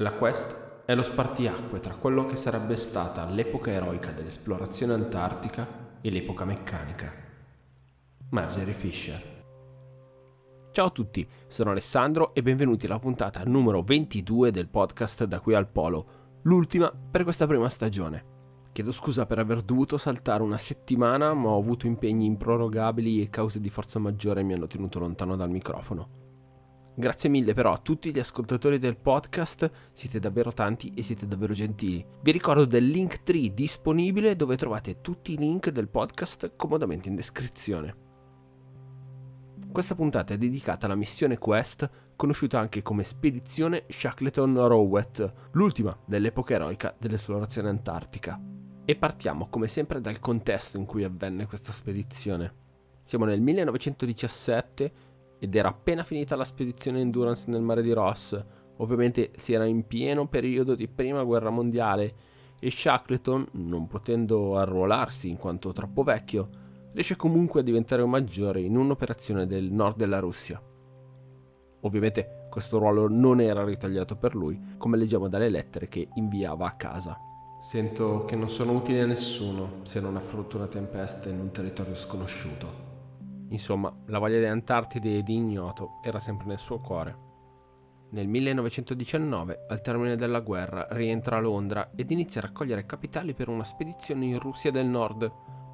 La Quest è lo spartiacque tra quello che sarebbe stata l'epoca eroica dell'esplorazione antartica e l'epoca meccanica. Marjorie Fisher. Ciao a tutti, sono Alessandro e benvenuti alla puntata numero 22 del podcast Da qui al Polo, l'ultima per questa prima stagione. Chiedo scusa per aver dovuto saltare una settimana, ma ho avuto impegni improrogabili e cause di forza maggiore mi hanno tenuto lontano dal microfono. Grazie mille però a tutti gli ascoltatori del podcast, siete davvero tanti e siete davvero gentili. Vi ricordo del link tree disponibile dove trovate tutti i link del podcast comodamente in descrizione. Questa puntata è dedicata alla missione Quest, conosciuta anche come Spedizione Shackleton Rowett, l'ultima dell'epoca eroica dell'esplorazione antartica. E partiamo come sempre dal contesto in cui avvenne questa spedizione. Siamo nel 1917 ed era appena finita la spedizione Endurance nel mare di Ross. Ovviamente si era in pieno periodo di prima guerra mondiale e Shackleton, non potendo arruolarsi in quanto troppo vecchio, riesce comunque a diventare un maggiore in un'operazione del nord della Russia. Ovviamente questo ruolo non era ritagliato per lui, come leggiamo dalle lettere che inviava a casa. Sento che non sono utile a nessuno se non affronto una tempesta in un territorio sconosciuto. Insomma, la voglia di Antartide e di ignoto era sempre nel suo cuore. Nel 1919, al termine della guerra, rientra a Londra ed inizia a raccogliere capitali per una spedizione in Russia del Nord.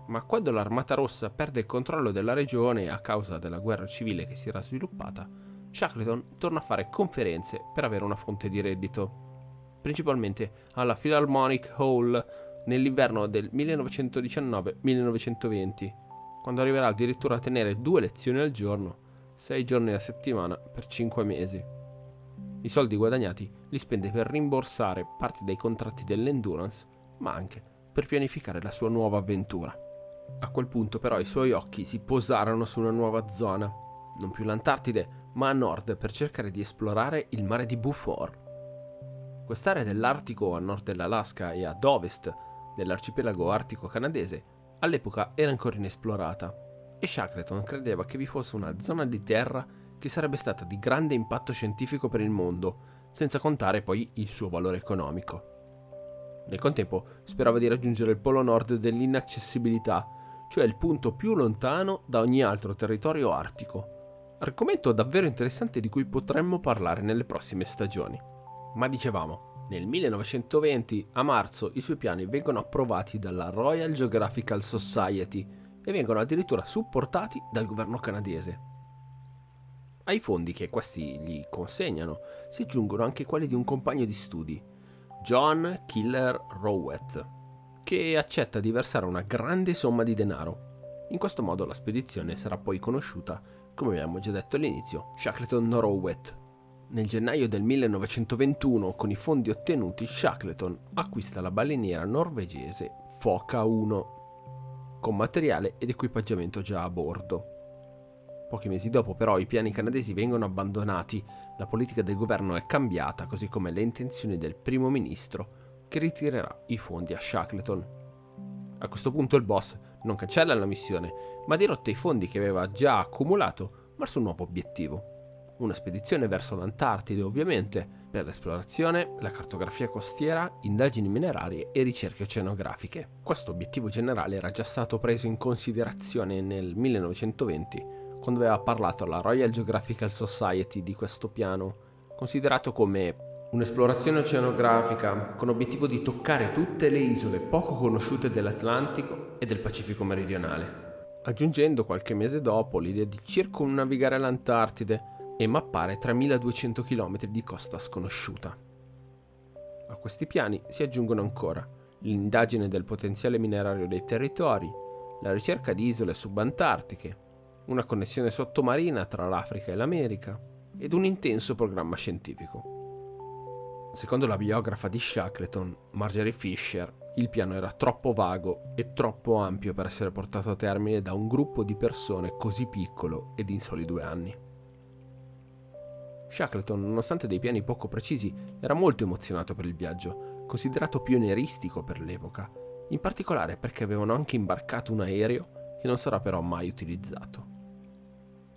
Ma quando l'Armata Rossa perde il controllo della regione a causa della guerra civile che si era sviluppata, Shackleton torna a fare conferenze per avere una fonte di reddito, principalmente alla Philharmonic Hall nell'inverno del 1919-1920 quando arriverà addirittura a tenere due lezioni al giorno, sei giorni a settimana per cinque mesi. I soldi guadagnati li spende per rimborsare parte dei contratti dell'endurance, ma anche per pianificare la sua nuova avventura. A quel punto però i suoi occhi si posarono su una nuova zona, non più l'Antartide, ma a nord per cercare di esplorare il mare di Beaufort. Quest'area dell'Artico a nord dell'Alaska e ad ovest dell'arcipelago artico canadese all'epoca era ancora inesplorata e Shackleton credeva che vi fosse una zona di terra che sarebbe stata di grande impatto scientifico per il mondo, senza contare poi il suo valore economico. Nel contempo sperava di raggiungere il polo nord dell'inaccessibilità, cioè il punto più lontano da ogni altro territorio artico. Argomento davvero interessante di cui potremmo parlare nelle prossime stagioni. Ma dicevamo, nel 1920, a marzo, i suoi piani vengono approvati dalla Royal Geographical Society e vengono addirittura supportati dal governo canadese. Ai fondi che questi gli consegnano si aggiungono anche quelli di un compagno di studi, John Killer Rowett, che accetta di versare una grande somma di denaro. In questo modo la spedizione sarà poi conosciuta, come abbiamo già detto all'inizio, Shackleton Rowett nel gennaio del 1921, con i fondi ottenuti, Shackleton acquista la baleniera norvegese Foca 1, con materiale ed equipaggiamento già a bordo. Pochi mesi dopo però i piani canadesi vengono abbandonati, la politica del governo è cambiata, così come le intenzioni del primo ministro che ritirerà i fondi a Shackleton. A questo punto il boss non cancella la missione, ma dirotta i fondi che aveva già accumulato verso un nuovo obiettivo una spedizione verso l'Antartide ovviamente, per l'esplorazione, la cartografia costiera, indagini minerarie e ricerche oceanografiche. Questo obiettivo generale era già stato preso in considerazione nel 1920, quando aveva parlato alla Royal Geographical Society di questo piano, considerato come un'esplorazione oceanografica con obiettivo di toccare tutte le isole poco conosciute dell'Atlantico e del Pacifico meridionale aggiungendo qualche mese dopo l'idea di circumnavigare l'Antartide e mappare 3200 km di costa sconosciuta. A questi piani si aggiungono ancora l'indagine del potenziale minerario dei territori, la ricerca di isole subantartiche, una connessione sottomarina tra l'Africa e l'America ed un intenso programma scientifico. Secondo la biografa di Shackleton, Marjorie Fisher, il piano era troppo vago e troppo ampio per essere portato a termine da un gruppo di persone così piccolo ed in soli due anni. Shackleton, nonostante dei piani poco precisi, era molto emozionato per il viaggio, considerato pionieristico per l'epoca, in particolare perché avevano anche imbarcato un aereo che non sarà però mai utilizzato.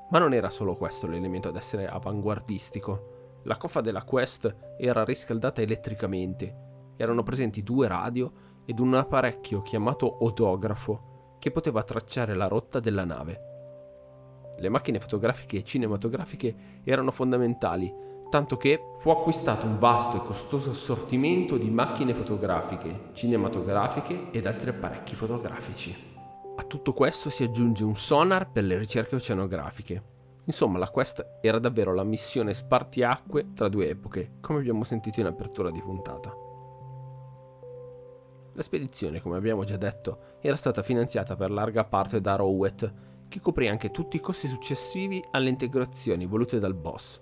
Ma non era solo questo l'elemento ad essere avanguardistico. La coffa della Quest era riscaldata elettricamente. Erano presenti due radio ed un apparecchio chiamato odografo che poteva tracciare la rotta della nave. Le macchine fotografiche e cinematografiche erano fondamentali, tanto che fu acquistato un vasto e costoso assortimento di macchine fotografiche, cinematografiche ed altri apparecchi fotografici. A tutto questo si aggiunge un sonar per le ricerche oceanografiche. Insomma, la Quest era davvero la missione spartiacque tra due epoche, come abbiamo sentito in apertura di puntata. La spedizione, come abbiamo già detto, era stata finanziata per larga parte da Rowett, che coprì anche tutti i costi successivi alle integrazioni volute dal boss.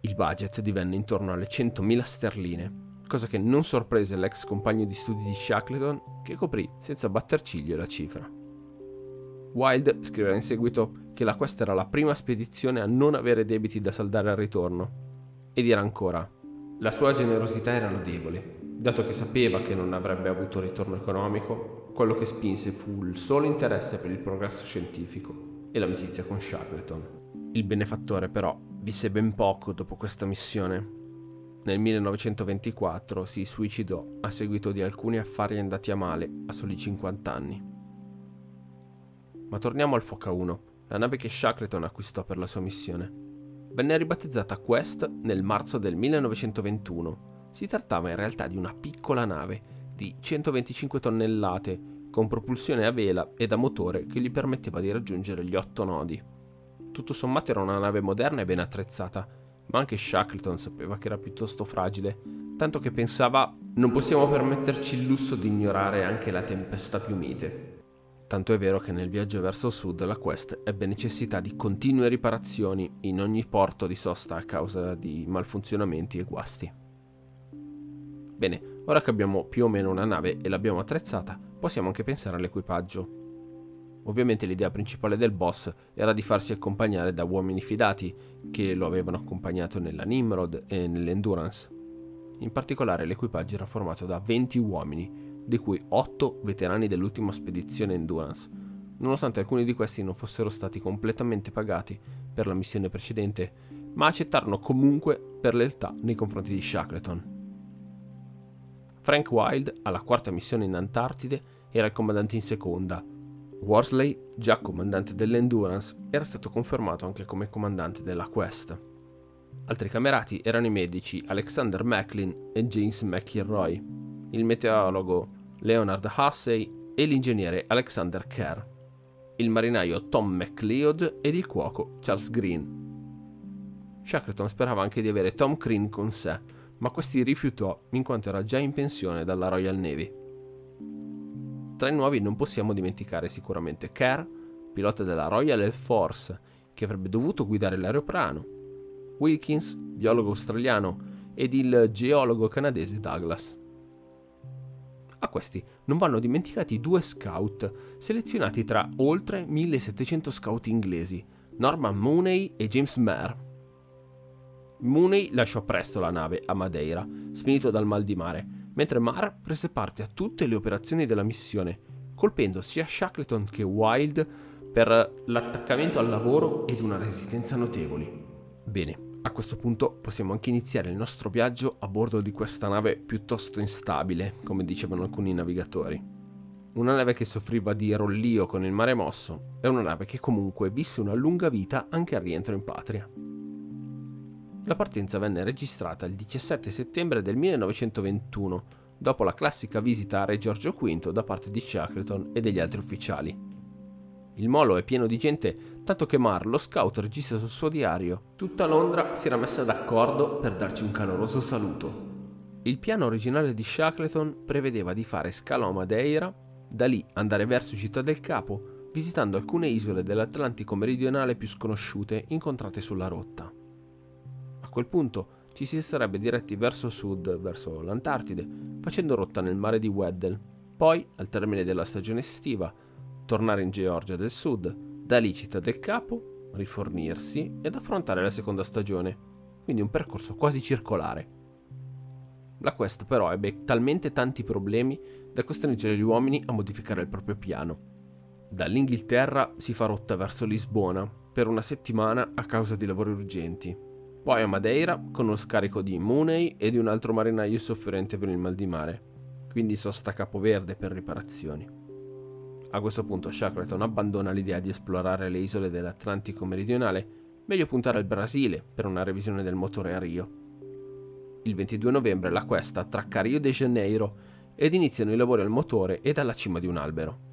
Il budget divenne intorno alle 100.000 sterline, cosa che non sorprese l'ex compagno di studi di Shackleton, che coprì senza batter ciglio la cifra. Wilde scriverà in seguito che la questa era la prima spedizione a non avere debiti da saldare al ritorno, e dirà ancora, la sua generosità era lodevole, dato che sapeva che non avrebbe avuto ritorno economico, quello che spinse fu il solo interesse per il progresso scientifico e l'amicizia con Shackleton. Il benefattore però visse ben poco dopo questa missione. Nel 1924 si suicidò a seguito di alcuni affari andati a male a soli 50 anni. Ma torniamo al Foca 1, la nave che Shackleton acquistò per la sua missione. Venne ribattezzata Quest nel marzo del 1921 si trattava in realtà di una piccola nave di 125 tonnellate con propulsione a vela e da motore che gli permetteva di raggiungere gli otto nodi. Tutto sommato era una nave moderna e ben attrezzata, ma anche Shackleton sapeva che era piuttosto fragile, tanto che pensava non possiamo permetterci il lusso di ignorare anche la tempesta più mite. Tanto è vero che nel viaggio verso sud la Quest ebbe necessità di continue riparazioni in ogni porto di sosta a causa di malfunzionamenti e guasti. Bene, ora che abbiamo più o meno una nave e l'abbiamo attrezzata, possiamo anche pensare all'equipaggio. Ovviamente l'idea principale del boss era di farsi accompagnare da uomini fidati, che lo avevano accompagnato nella Nimrod e nell'Endurance. In particolare l'equipaggio era formato da 20 uomini, di cui 8 veterani dell'ultima spedizione Endurance, nonostante alcuni di questi non fossero stati completamente pagati per la missione precedente, ma accettarono comunque per lealtà nei confronti di Shackleton. Frank Wild, alla quarta missione in Antartide, era il comandante in seconda. Worsley, già comandante dell'Endurance, era stato confermato anche come comandante della Quest. Altri camerati erano i medici Alexander Macklin e James McIlroy, il meteorologo Leonard Hussey e l'ingegnere Alexander Kerr, il marinaio Tom McLeod ed il cuoco Charles Green. Shackleton sperava anche di avere Tom Crean con sé, ma questi rifiutò in quanto era già in pensione dalla Royal Navy. Tra i nuovi non possiamo dimenticare sicuramente Kerr, pilota della Royal Air Force, che avrebbe dovuto guidare l'aeroplano, Wilkins, biologo australiano, ed il geologo canadese Douglas. A questi non vanno dimenticati due scout, selezionati tra oltre 1700 scout inglesi, Norman Mooney e James Maher, Mooney lasciò presto la nave a Madeira, sfinito dal mal di mare, mentre Marr prese parte a tutte le operazioni della missione, colpendo sia Shackleton che Wild per l'attaccamento al lavoro ed una resistenza notevoli. Bene, a questo punto possiamo anche iniziare il nostro viaggio a bordo di questa nave piuttosto instabile, come dicevano alcuni navigatori. Una nave che soffriva di rollio con il mare mosso e una nave che comunque visse una lunga vita anche al rientro in patria. La partenza venne registrata il 17 settembre del 1921, dopo la classica visita a Re Giorgio V da parte di Shackleton e degli altri ufficiali. Il molo è pieno di gente, tanto che Mar, lo scout, registra sul suo diario: Tutta Londra si era messa d'accordo per darci un caloroso saluto. Il piano originale di Shackleton prevedeva di fare scalo a Madeira, da lì andare verso Città del Capo, visitando alcune isole dell'Atlantico meridionale più sconosciute incontrate sulla rotta. A quel punto ci si sarebbe diretti verso sud, verso l'Antartide, facendo rotta nel mare di Weddell. Poi, al termine della stagione estiva, tornare in Georgia del Sud, da lì Città del Capo, rifornirsi ed affrontare la seconda stagione. Quindi un percorso quasi circolare. La Quest però ebbe talmente tanti problemi da costringere gli uomini a modificare il proprio piano. Dall'Inghilterra si fa rotta verso Lisbona per una settimana a causa di lavori urgenti poi a Madeira con uno scarico di Mooney e di un altro marinaio sofferente per il mal di mare, quindi sosta Capoverde per riparazioni. A questo punto Shackleton abbandona l'idea di esplorare le isole dell'Atlantico meridionale, meglio puntare al Brasile per una revisione del motore a Rio. Il 22 novembre la Questa attracca a Rio de Janeiro ed iniziano i lavori al motore e dalla cima di un albero.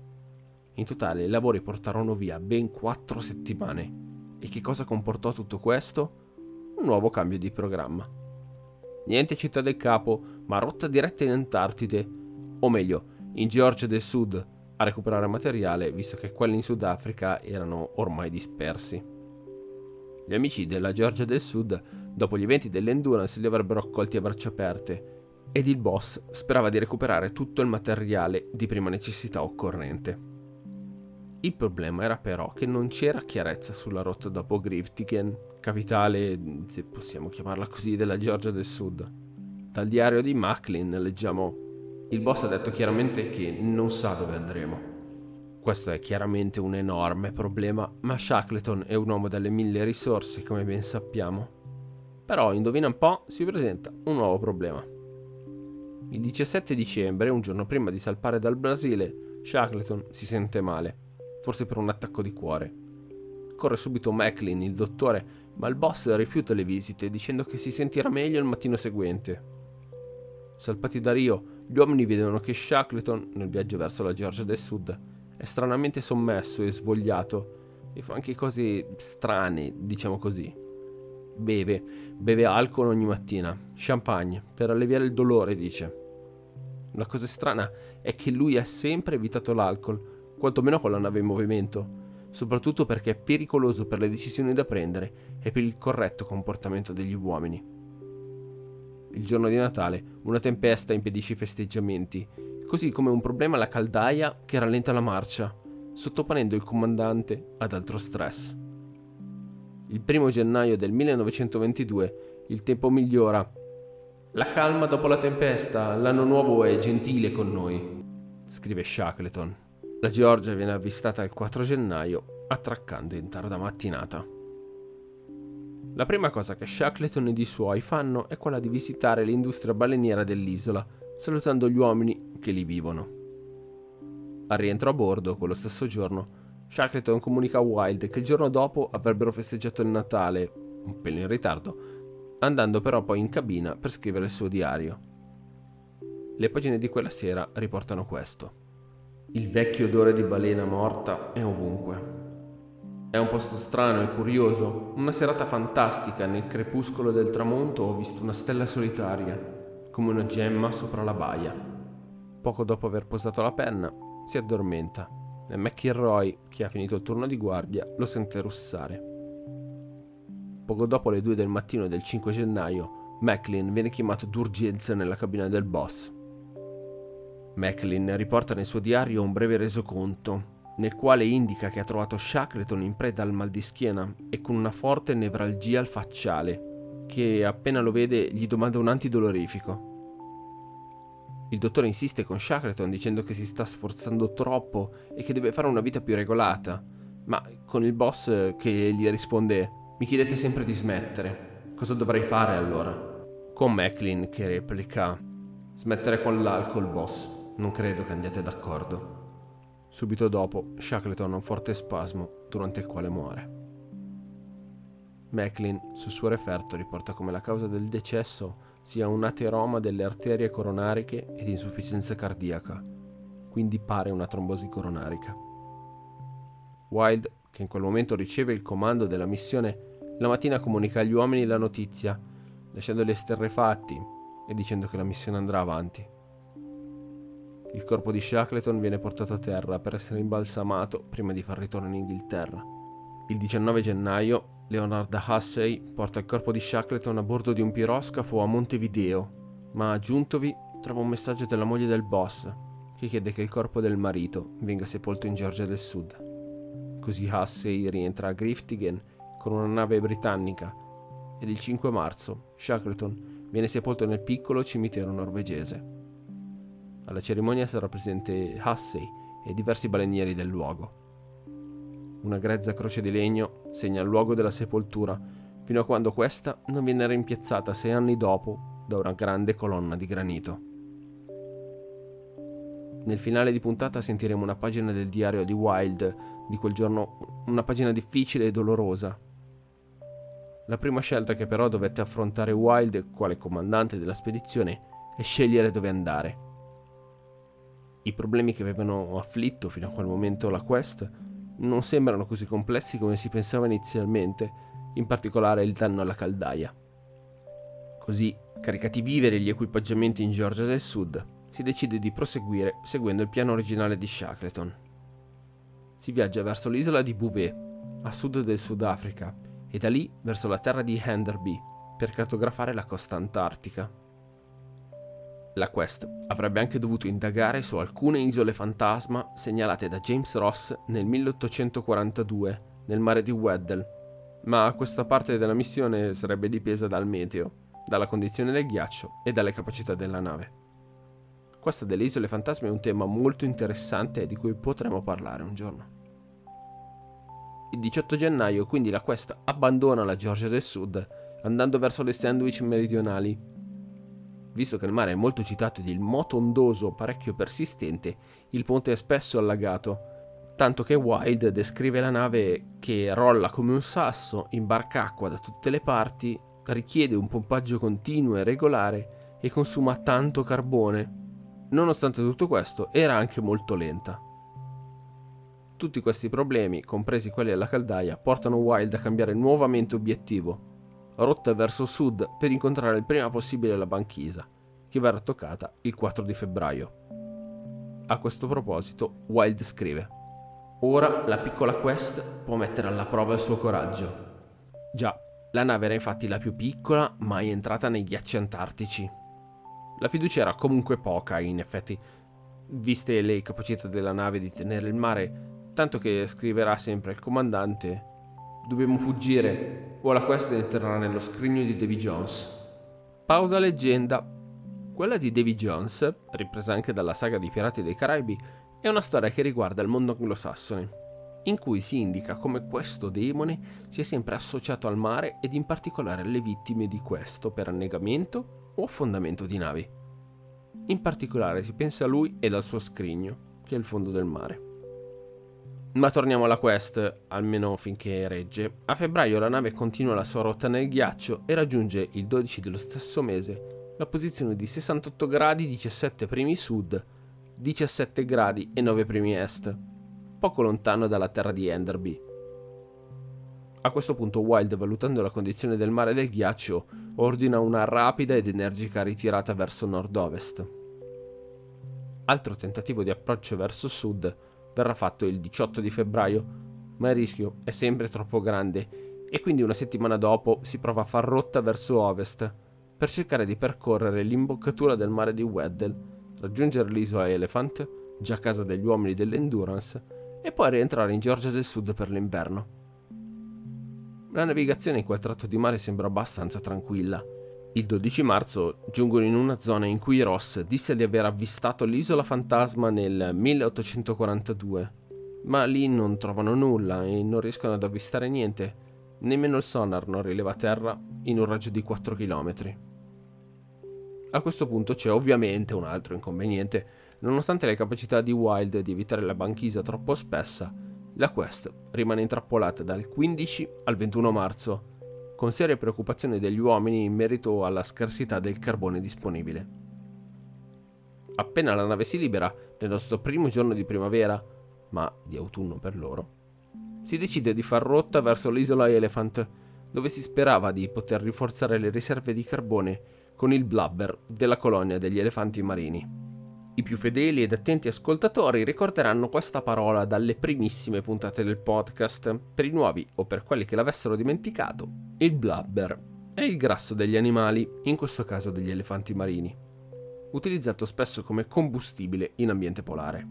In totale i lavori portarono via ben quattro settimane. E che cosa comportò tutto questo? Un nuovo cambio di programma. Niente città del capo, ma rotta diretta in Antartide, o meglio, in Georgia del Sud, a recuperare materiale, visto che quelli in Sudafrica erano ormai dispersi. Gli amici della Georgia del Sud, dopo gli eventi dell'Endurance, li avrebbero accolti a braccia aperte ed il boss sperava di recuperare tutto il materiale di prima necessità occorrente. Il problema era però che non c'era chiarezza sulla rotta dopo Griftigen, capitale, se possiamo chiamarla così, della Georgia del Sud. Dal diario di Macklin leggiamo il boss ha detto chiaramente che non sa dove andremo. Questo è chiaramente un enorme problema, ma Shackleton è un uomo dalle mille risorse, come ben sappiamo. Però, indovina un po', si presenta un nuovo problema. Il 17 dicembre, un giorno prima di salpare dal Brasile, Shackleton si sente male, forse per un attacco di cuore. Corre subito Macklin, il dottore, ma il boss rifiuta le visite dicendo che si sentirà meglio il mattino seguente. Salpati da Rio, gli uomini vedono che Shackleton, nel viaggio verso la Georgia del Sud, è stranamente sommesso e svogliato e fa anche cose strane, diciamo così. Beve, beve alcol ogni mattina, champagne, per alleviare il dolore, dice. La cosa strana è che lui ha sempre evitato l'alcol, quantomeno con la nave in movimento, soprattutto perché è pericoloso per le decisioni da prendere e per il corretto comportamento degli uomini il giorno di Natale, una tempesta impedisce i festeggiamenti, così come un problema alla caldaia che rallenta la marcia, sottoponendo il comandante ad altro stress. Il primo gennaio del 1922 il tempo migliora. La calma dopo la tempesta, l'anno nuovo è gentile con noi, scrive Shackleton. La Georgia viene avvistata il 4 gennaio, attraccando in tarda mattinata. La prima cosa che Shackleton ed i suoi fanno è quella di visitare l'industria baleniera dell'isola, salutando gli uomini che lì vivono. Al rientro a bordo, quello stesso giorno, Shackleton comunica a Wilde che il giorno dopo avrebbero festeggiato il Natale, un pelo in ritardo, andando però poi in cabina per scrivere il suo diario. Le pagine di quella sera riportano questo. Il vecchio odore di balena morta è ovunque. È un posto strano e curioso. Una serata fantastica, nel crepuscolo del tramonto ho visto una stella solitaria, come una gemma sopra la baia. Poco dopo aver posato la penna, si addormenta e McIlroy, che ha finito il turno di guardia, lo sente russare. Poco dopo le due del mattino del 5 gennaio, Macklin viene chiamato d'urgenza nella cabina del boss. Macklin riporta nel suo diario un breve resoconto nel quale indica che ha trovato Shackleton in preda al mal di schiena e con una forte nevralgia al facciale, che appena lo vede gli domanda un antidolorifico. Il dottore insiste con Shackleton dicendo che si sta sforzando troppo e che deve fare una vita più regolata, ma con il boss che gli risponde mi chiedete sempre di smettere, cosa dovrei fare allora? Con Macklin che replica smettere con l'alcol boss, non credo che andiate d'accordo. Subito dopo, Shackleton ha un forte spasmo, durante il quale muore. Macklin, sul suo referto, riporta come la causa del decesso sia un ateroma delle arterie coronariche ed insufficienza cardiaca, quindi pare una trombosi coronarica. Wild, che in quel momento riceve il comando della missione, la mattina comunica agli uomini la notizia, lasciandoli esterrefatti e dicendo che la missione andrà avanti. Il corpo di Shackleton viene portato a terra per essere imbalsamato prima di far ritorno in Inghilterra. Il 19 gennaio Leonard Hussey porta il corpo di Shackleton a bordo di un piroscafo a Montevideo, ma aggiuntovi trova un messaggio della moglie del boss che chiede che il corpo del marito venga sepolto in Georgia del Sud. Così Hussey rientra a Griftigen con una nave britannica ed il 5 marzo Shackleton viene sepolto nel piccolo cimitero norvegese. Alla cerimonia sarà presente Hussey e diversi balenieri del luogo. Una grezza croce di legno segna il luogo della sepoltura fino a quando questa non viene rimpiazzata sei anni dopo da una grande colonna di granito. Nel finale di puntata sentiremo una pagina del diario di Wild di quel giorno, una pagina difficile e dolorosa. La prima scelta che però dovette affrontare Wild quale comandante della spedizione è scegliere dove andare. I problemi che avevano afflitto fino a quel momento la Quest non sembrano così complessi come si pensava inizialmente, in particolare il danno alla caldaia. Così, caricati viveri gli equipaggiamenti in Georgia del Sud, si decide di proseguire seguendo il piano originale di Shackleton. Si viaggia verso l'isola di Bouvet, a sud del Sudafrica, e da lì verso la terra di Henderby per cartografare la costa antartica. La Quest avrebbe anche dovuto indagare su alcune isole fantasma segnalate da James Ross nel 1842 nel mare di Weddell, ma questa parte della missione sarebbe dipesa dal meteo, dalla condizione del ghiaccio e dalle capacità della nave. Questa delle isole fantasma è un tema molto interessante di cui potremo parlare un giorno. Il 18 gennaio quindi la Quest abbandona la Georgia del Sud andando verso le sandwich meridionali Visto che il mare è molto citato ed il moto ondoso parecchio persistente, il ponte è spesso allagato, tanto che Wild descrive la nave che rolla come un sasso, imbarca acqua da tutte le parti, richiede un pompaggio continuo e regolare e consuma tanto carbone. Nonostante tutto questo, era anche molto lenta. Tutti questi problemi, compresi quelli della caldaia, portano Wild a cambiare nuovamente obiettivo rotta verso sud per incontrare il prima possibile la banchisa, che verrà toccata il 4 di febbraio. A questo proposito, Wild scrive: Ora la piccola Quest può mettere alla prova il suo coraggio. Già, la nave era infatti la più piccola mai entrata nei ghiacci antartici. La fiducia era comunque poca, in effetti, viste le capacità della nave di tenere il mare, tanto che scriverà sempre al comandante Dobbiamo fuggire o la quest entrerà nello scrigno di Davy Jones. Pausa leggenda. Quella di Davy Jones, ripresa anche dalla saga dei Pirati dei Caraibi, è una storia che riguarda il mondo anglosassone, in cui si indica come questo demone sia sempre associato al mare ed in particolare alle vittime di questo per annegamento o affondamento di navi. In particolare si pensa a lui ed al suo scrigno, che è il fondo del mare. Ma torniamo alla quest, almeno finché regge. A febbraio la nave continua la sua rotta nel ghiaccio e raggiunge il 12 dello stesso mese la posizione di 68 gradi 17 primi sud, 17 gradi e 9 primi est, poco lontano dalla terra di Enderby. A questo punto Wild, valutando la condizione del mare del ghiaccio, ordina una rapida ed energica ritirata verso nord-ovest. Altro tentativo di approccio verso sud verrà fatto il 18 di febbraio, ma il rischio è sempre troppo grande e quindi una settimana dopo si prova a far rotta verso ovest per cercare di percorrere l'imboccatura del mare di Weddell, raggiungere l'isola Elephant, già casa degli uomini dell'Endurance, e poi rientrare in Georgia del Sud per l'inverno. La navigazione in quel tratto di mare sembra abbastanza tranquilla il 12 marzo giungono in una zona in cui Ross disse di aver avvistato l'isola fantasma nel 1842, ma lì non trovano nulla e non riescono ad avvistare niente, nemmeno il sonar non rileva terra in un raggio di 4 km. A questo punto c'è ovviamente un altro inconveniente, nonostante le capacità di Wild di evitare la banchisa troppo spessa, la quest rimane intrappolata dal 15 al 21 marzo con serie preoccupazioni degli uomini in merito alla scarsità del carbone disponibile. Appena la nave si libera, nel nostro primo giorno di primavera, ma di autunno per loro, si decide di far rotta verso l'isola Elephant, dove si sperava di poter rinforzare le riserve di carbone con il blubber della colonia degli elefanti marini. I più fedeli ed attenti ascoltatori ricorderanno questa parola dalle primissime puntate del podcast. Per i nuovi o per quelli che l'avessero dimenticato, il blubber è il grasso degli animali, in questo caso degli elefanti marini, utilizzato spesso come combustibile in ambiente polare.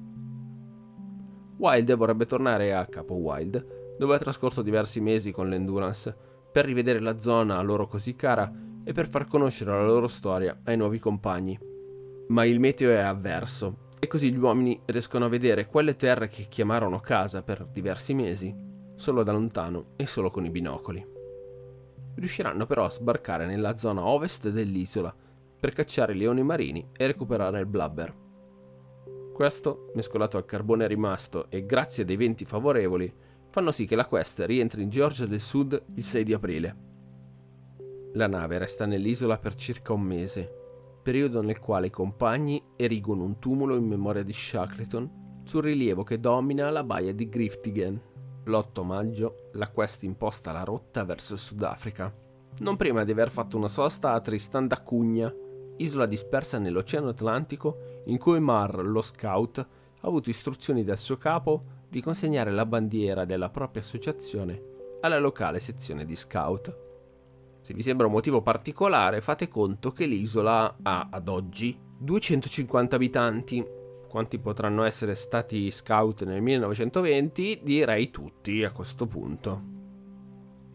Wild vorrebbe tornare a Capo Wild, dove ha trascorso diversi mesi con l'Endurance, per rivedere la zona a loro così cara e per far conoscere la loro storia ai nuovi compagni ma il meteo è avverso e così gli uomini riescono a vedere quelle terre che chiamarono casa per diversi mesi, solo da lontano e solo con i binocoli. riusciranno però a sbarcare nella zona ovest dell'isola per cacciare i leoni marini e recuperare il blubber. Questo, mescolato al carbone rimasto e grazie dei venti favorevoli, fanno sì che la quest rientri in Georgia del Sud il 6 di aprile. La nave resta nell'isola per circa un mese, periodo nel quale i compagni erigono un tumulo in memoria di Shackleton sul rilievo che domina la baia di Griftigen. L'8 maggio la quest imposta la rotta verso Sudafrica, non prima di aver fatto una sosta a Tristan da Cugna, isola dispersa nell'Oceano Atlantico in cui Mar, lo scout, ha avuto istruzioni dal suo capo di consegnare la bandiera della propria associazione alla locale sezione di scout. Se vi sembra un motivo particolare, fate conto che l'isola ha ad oggi 250 abitanti. Quanti potranno essere stati scout nel 1920? Direi tutti a questo punto.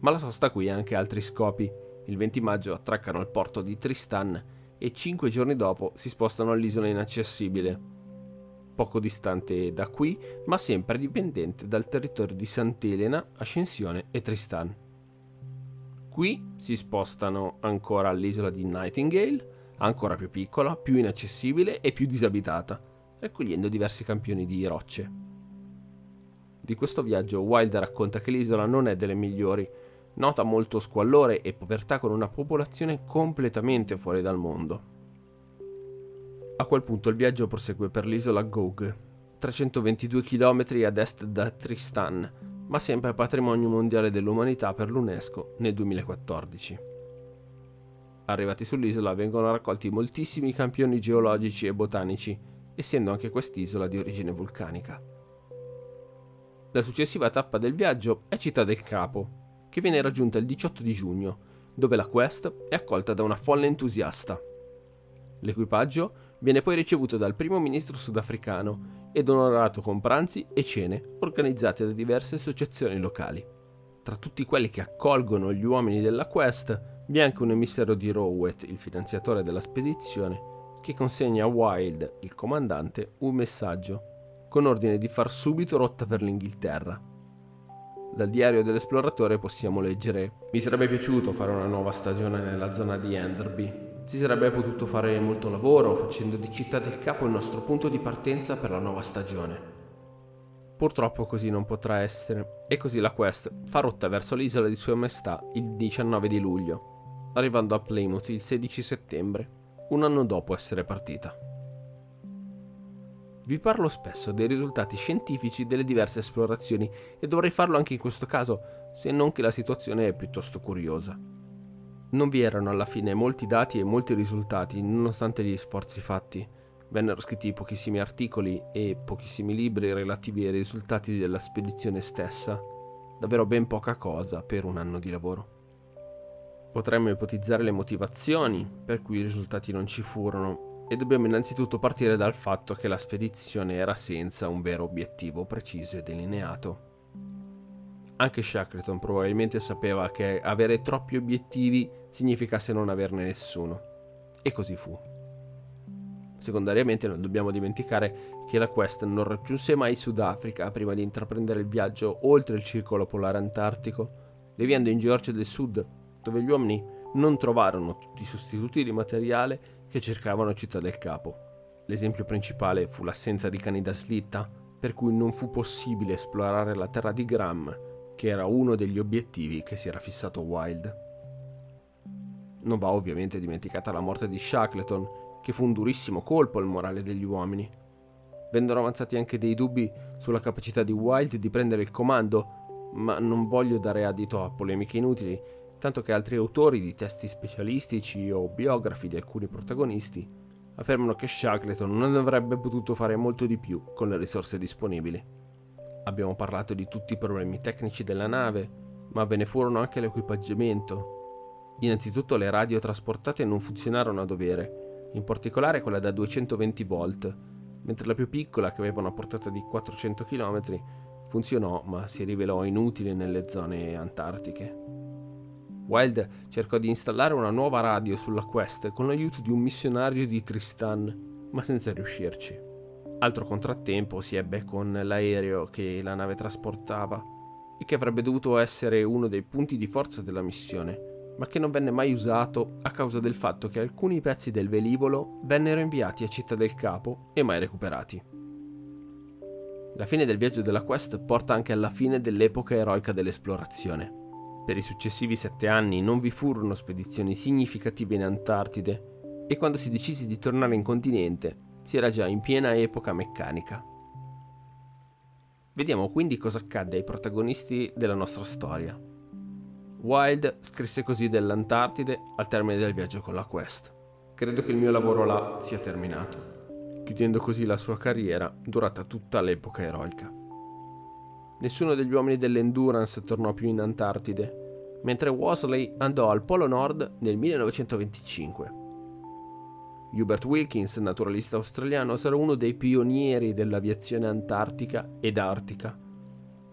Ma la sosta qui ha anche altri scopi. Il 20 maggio attraccano al porto di Tristan e 5 giorni dopo si spostano all'isola inaccessibile, poco distante da qui, ma sempre dipendente dal territorio di Sant'Elena, Ascensione e Tristan. Qui si spostano ancora all'isola di Nightingale, ancora più piccola, più inaccessibile e più disabitata, raccogliendo diversi campioni di rocce. Di questo viaggio Wilde racconta che l'isola non è delle migliori, nota molto squallore e povertà con una popolazione completamente fuori dal mondo. A quel punto il viaggio prosegue per l'isola Gog, 322 km ad est da Tristan, ma sempre patrimonio mondiale dell'umanità per l'UNESCO nel 2014. Arrivati sull'isola vengono raccolti moltissimi campioni geologici e botanici, essendo anche quest'isola di origine vulcanica. La successiva tappa del viaggio è Città del Capo, che viene raggiunta il 18 di giugno, dove la quest è accolta da una folla entusiasta. L'equipaggio Viene poi ricevuto dal primo ministro sudafricano ed onorato con pranzi e cene organizzate da diverse associazioni locali. Tra tutti quelli che accolgono gli uomini della Quest vi è anche un emissario di Rowett, il finanziatore della spedizione, che consegna a Wild, il comandante, un messaggio con ordine di far subito rotta per l'Inghilterra. Dal diario dell'esploratore possiamo leggere: Mi sarebbe piaciuto fare una nuova stagione nella zona di Enderby, si sarebbe potuto fare molto lavoro facendo di Città del Capo il nostro punto di partenza per la nuova stagione. Purtroppo così non potrà essere, e così la quest fa rotta verso l'isola di Sua Maestà il 19 di luglio, arrivando a Plymouth il 16 settembre, un anno dopo essere partita. Vi parlo spesso dei risultati scientifici delle diverse esplorazioni e dovrei farlo anche in questo caso, se non che la situazione è piuttosto curiosa. Non vi erano alla fine molti dati e molti risultati, nonostante gli sforzi fatti. Vennero scritti pochissimi articoli e pochissimi libri relativi ai risultati della spedizione stessa, davvero ben poca cosa per un anno di lavoro. Potremmo ipotizzare le motivazioni per cui i risultati non ci furono e dobbiamo innanzitutto partire dal fatto che la spedizione era senza un vero obiettivo preciso e delineato. Anche Shackleton probabilmente sapeva che avere troppi obiettivi significasse non averne nessuno. E così fu. Secondariamente non dobbiamo dimenticare che la Quest non raggiunse mai Sudafrica prima di intraprendere il viaggio oltre il circolo polare antartico, deviando in Georgia del Sud, dove gli uomini non trovarono tutti i sostituti di materiale che cercavano Città del Capo. L'esempio principale fu l'assenza di cani da slitta, per cui non fu possibile esplorare la terra di Graham che era uno degli obiettivi che si era fissato Wild. Non va ovviamente dimenticata la morte di Shackleton, che fu un durissimo colpo al morale degli uomini. Vennero avanzati anche dei dubbi sulla capacità di Wild di prendere il comando, ma non voglio dare adito a polemiche inutili, tanto che altri autori di testi specialistici o biografi di alcuni protagonisti affermano che Shackleton non avrebbe potuto fare molto di più con le risorse disponibili. Abbiamo parlato di tutti i problemi tecnici della nave, ma ve ne furono anche l'equipaggiamento. Innanzitutto le radio trasportate non funzionarono a dovere, in particolare quella da 220 volt, mentre la più piccola, che aveva una portata di 400 km, funzionò ma si rivelò inutile nelle zone antartiche. Wild cercò di installare una nuova radio sulla Quest con l'aiuto di un missionario di Tristan, ma senza riuscirci. Altro contrattempo si ebbe con l'aereo che la nave trasportava e che avrebbe dovuto essere uno dei punti di forza della missione, ma che non venne mai usato a causa del fatto che alcuni pezzi del velivolo vennero inviati a Città del Capo e mai recuperati. La fine del viaggio della Quest porta anche alla fine dell'epoca eroica dell'esplorazione. Per i successivi sette anni non vi furono spedizioni significative in Antartide e quando si decise di tornare in continente si era già in piena epoca meccanica. Vediamo quindi cosa accadde ai protagonisti della nostra storia. Wild scrisse così dell'Antartide al termine del viaggio con la Quest. Credo che il mio lavoro là sia terminato, chiudendo così la sua carriera durata tutta l'epoca eroica. Nessuno degli uomini dell'Endurance tornò più in Antartide, mentre Worsley andò al Polo Nord nel 1925. Hubert Wilkins, naturalista australiano, sarà uno dei pionieri dell'aviazione antartica ed artica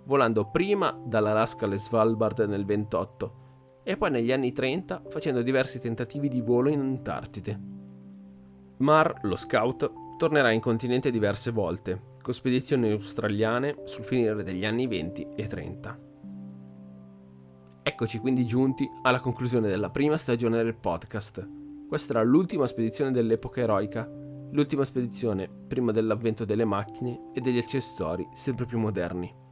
volando prima dall'Alaska alle Svalbard nel 28 e poi negli anni 30 facendo diversi tentativi di volo in Antartide. Mar, lo scout, tornerà in continente diverse volte, con spedizioni australiane sul finire degli anni 20 e 30. Eccoci quindi giunti alla conclusione della prima stagione del podcast. Questa era l'ultima spedizione dell'epoca eroica, l'ultima spedizione prima dell'avvento delle macchine e degli accessori sempre più moderni.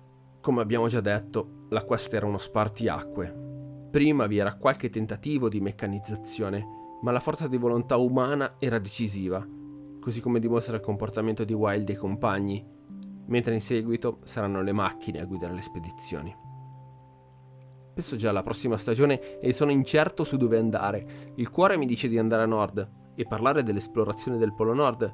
Come abbiamo già detto, la Quest era uno spartiacque. Prima vi era qualche tentativo di meccanizzazione, ma la forza di volontà umana era decisiva, così come dimostra il comportamento di Wild e compagni, mentre in seguito saranno le macchine a guidare le spedizioni. Penso già alla prossima stagione e sono incerto su dove andare. Il cuore mi dice di andare a nord e parlare dell'esplorazione del Polo Nord,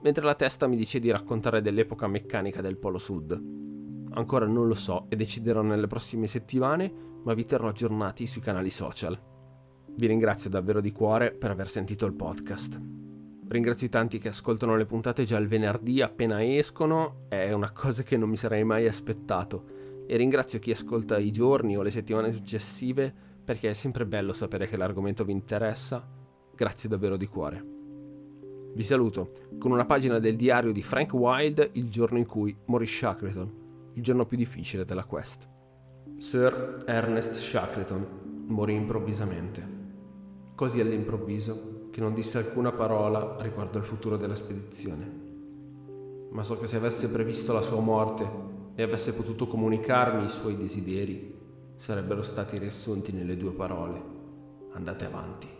mentre la testa mi dice di raccontare dell'epoca meccanica del Polo Sud. Ancora non lo so e deciderò nelle prossime settimane, ma vi terrò aggiornati sui canali social. Vi ringrazio davvero di cuore per aver sentito il podcast. Ringrazio i tanti che ascoltano le puntate già il venerdì appena escono, è una cosa che non mi sarei mai aspettato. E ringrazio chi ascolta i giorni o le settimane successive perché è sempre bello sapere che l'argomento vi interessa. Grazie davvero di cuore. Vi saluto con una pagina del diario di Frank Wilde il giorno in cui morì Shackleton il giorno più difficile della quest. Sir Ernest Shackleton morì improvvisamente, così all'improvviso che non disse alcuna parola riguardo al futuro della spedizione. Ma so che se avesse previsto la sua morte e avesse potuto comunicarmi i suoi desideri, sarebbero stati riassunti nelle due parole. Andate avanti.